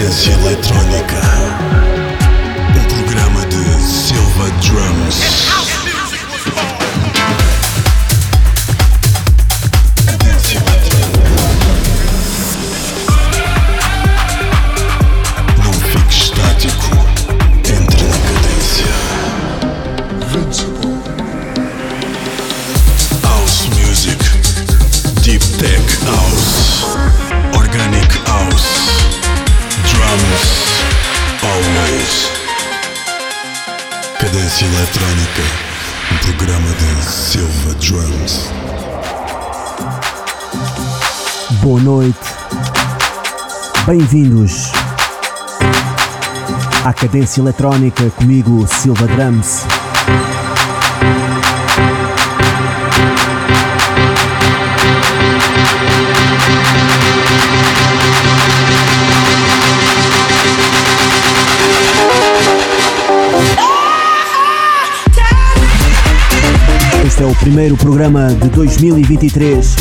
Cadência Eletrónica. Um programa de Silva Drums. Cadência Eletrónica. Um programa de Silva Drums. Boa noite. Bem-vindos à Cadência Eletrónica comigo, Silva Drums. Este é o primeiro programa de 2023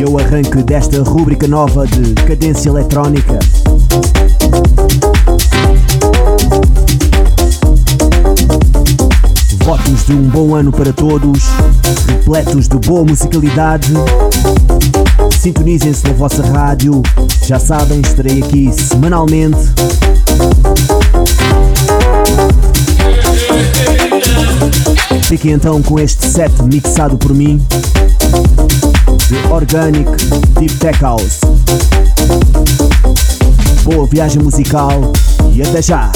e o arranque desta rúbrica nova de cadência eletrónica. Votos de um bom ano para todos, repletos de boa musicalidade. Sintonizem-se na vossa rádio, já sabem, estarei aqui semanalmente. Fiquem então com este set mixado por mim de Organic Deep Tech House. Boa viagem musical e até já!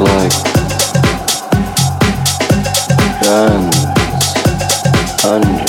like hands under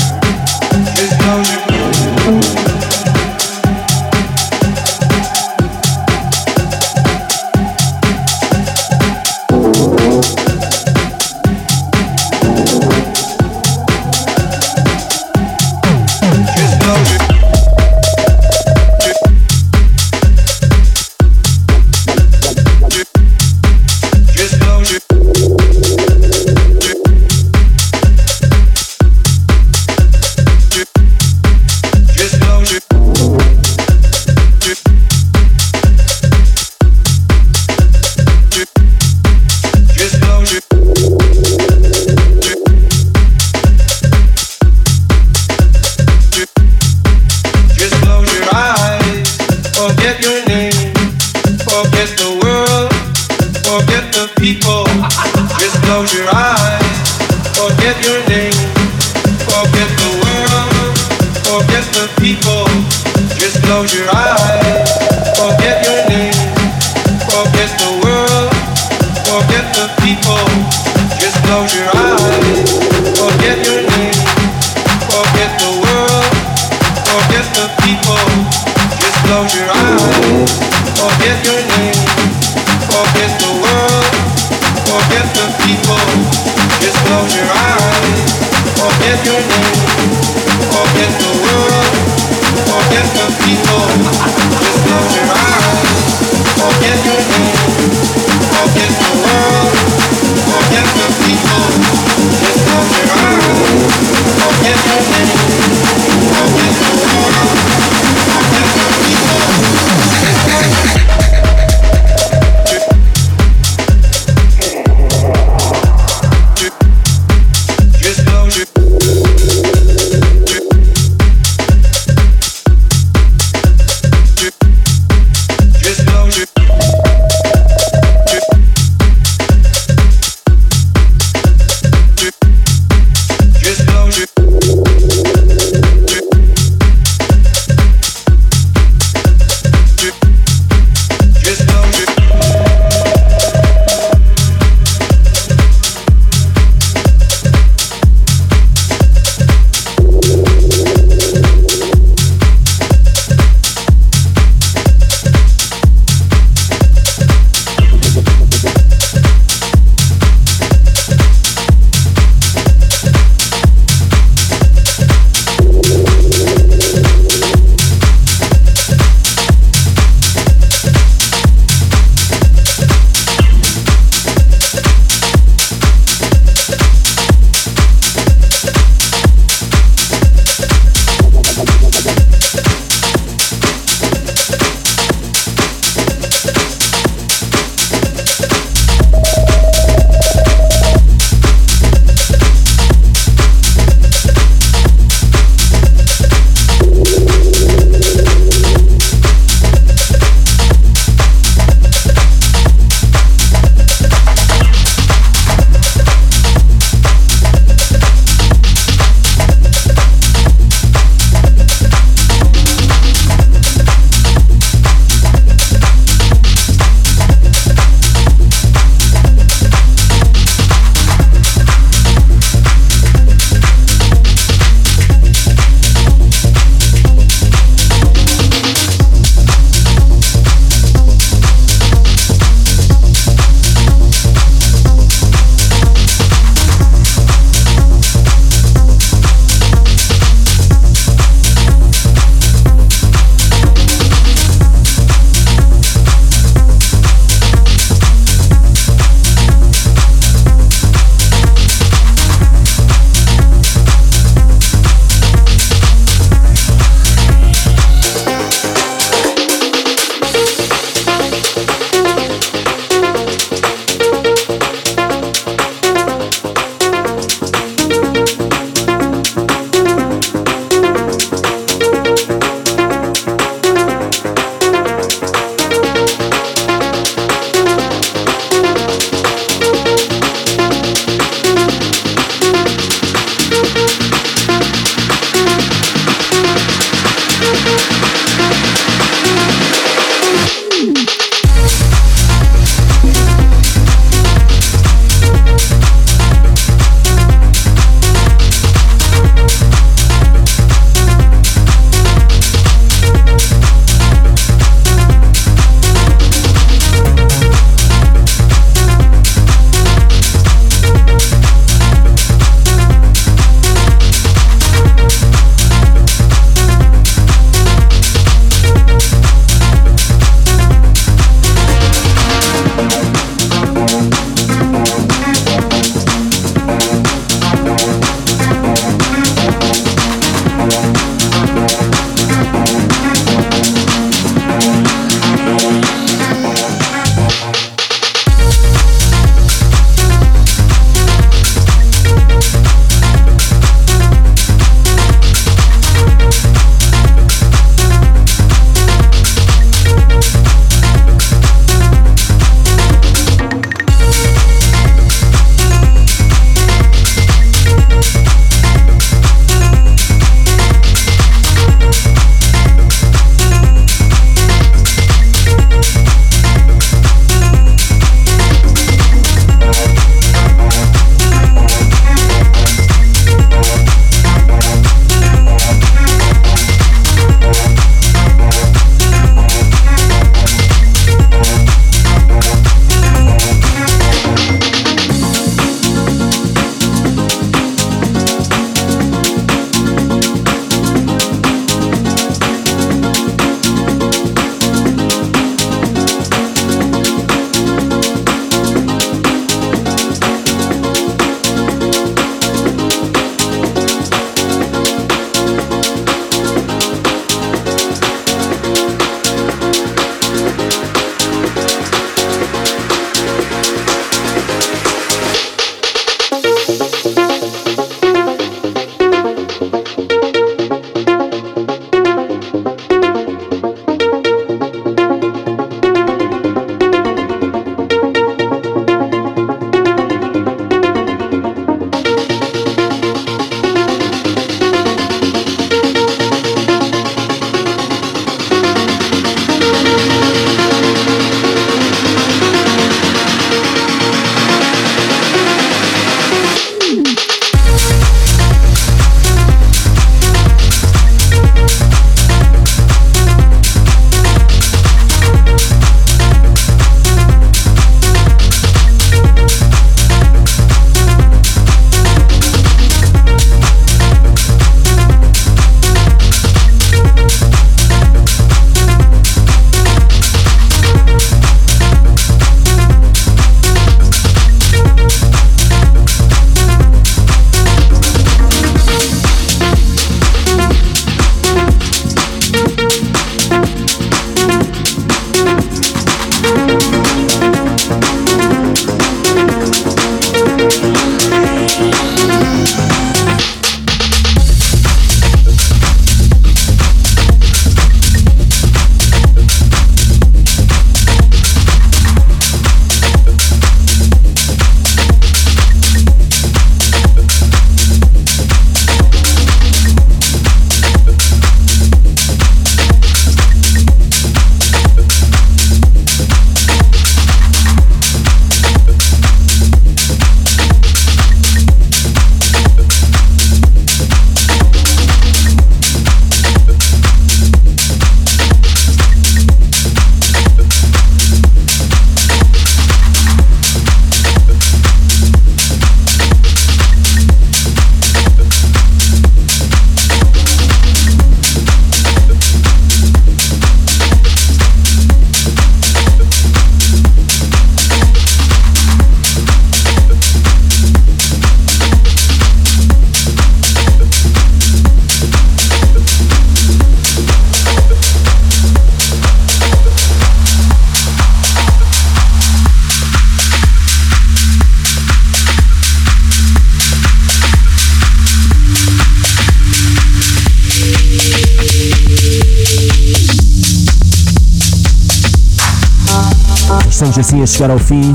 estamos assim a chegar ao fim.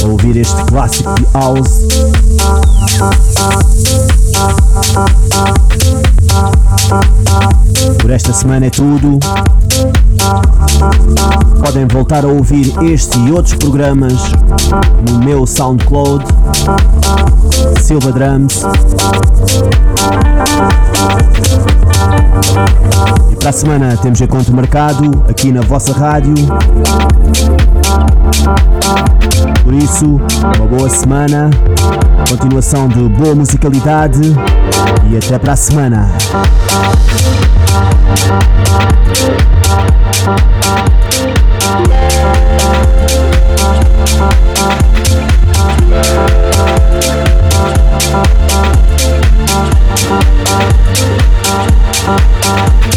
A ouvir este clássico de House. Por esta semana é tudo. Podem voltar a ouvir este e outros programas no meu SoundCloud, Silva Drums. E para a semana temos encontro marcado aqui na vossa rádio. Por isso, uma boa semana, continuação de boa musicalidade e até para a semana. Thank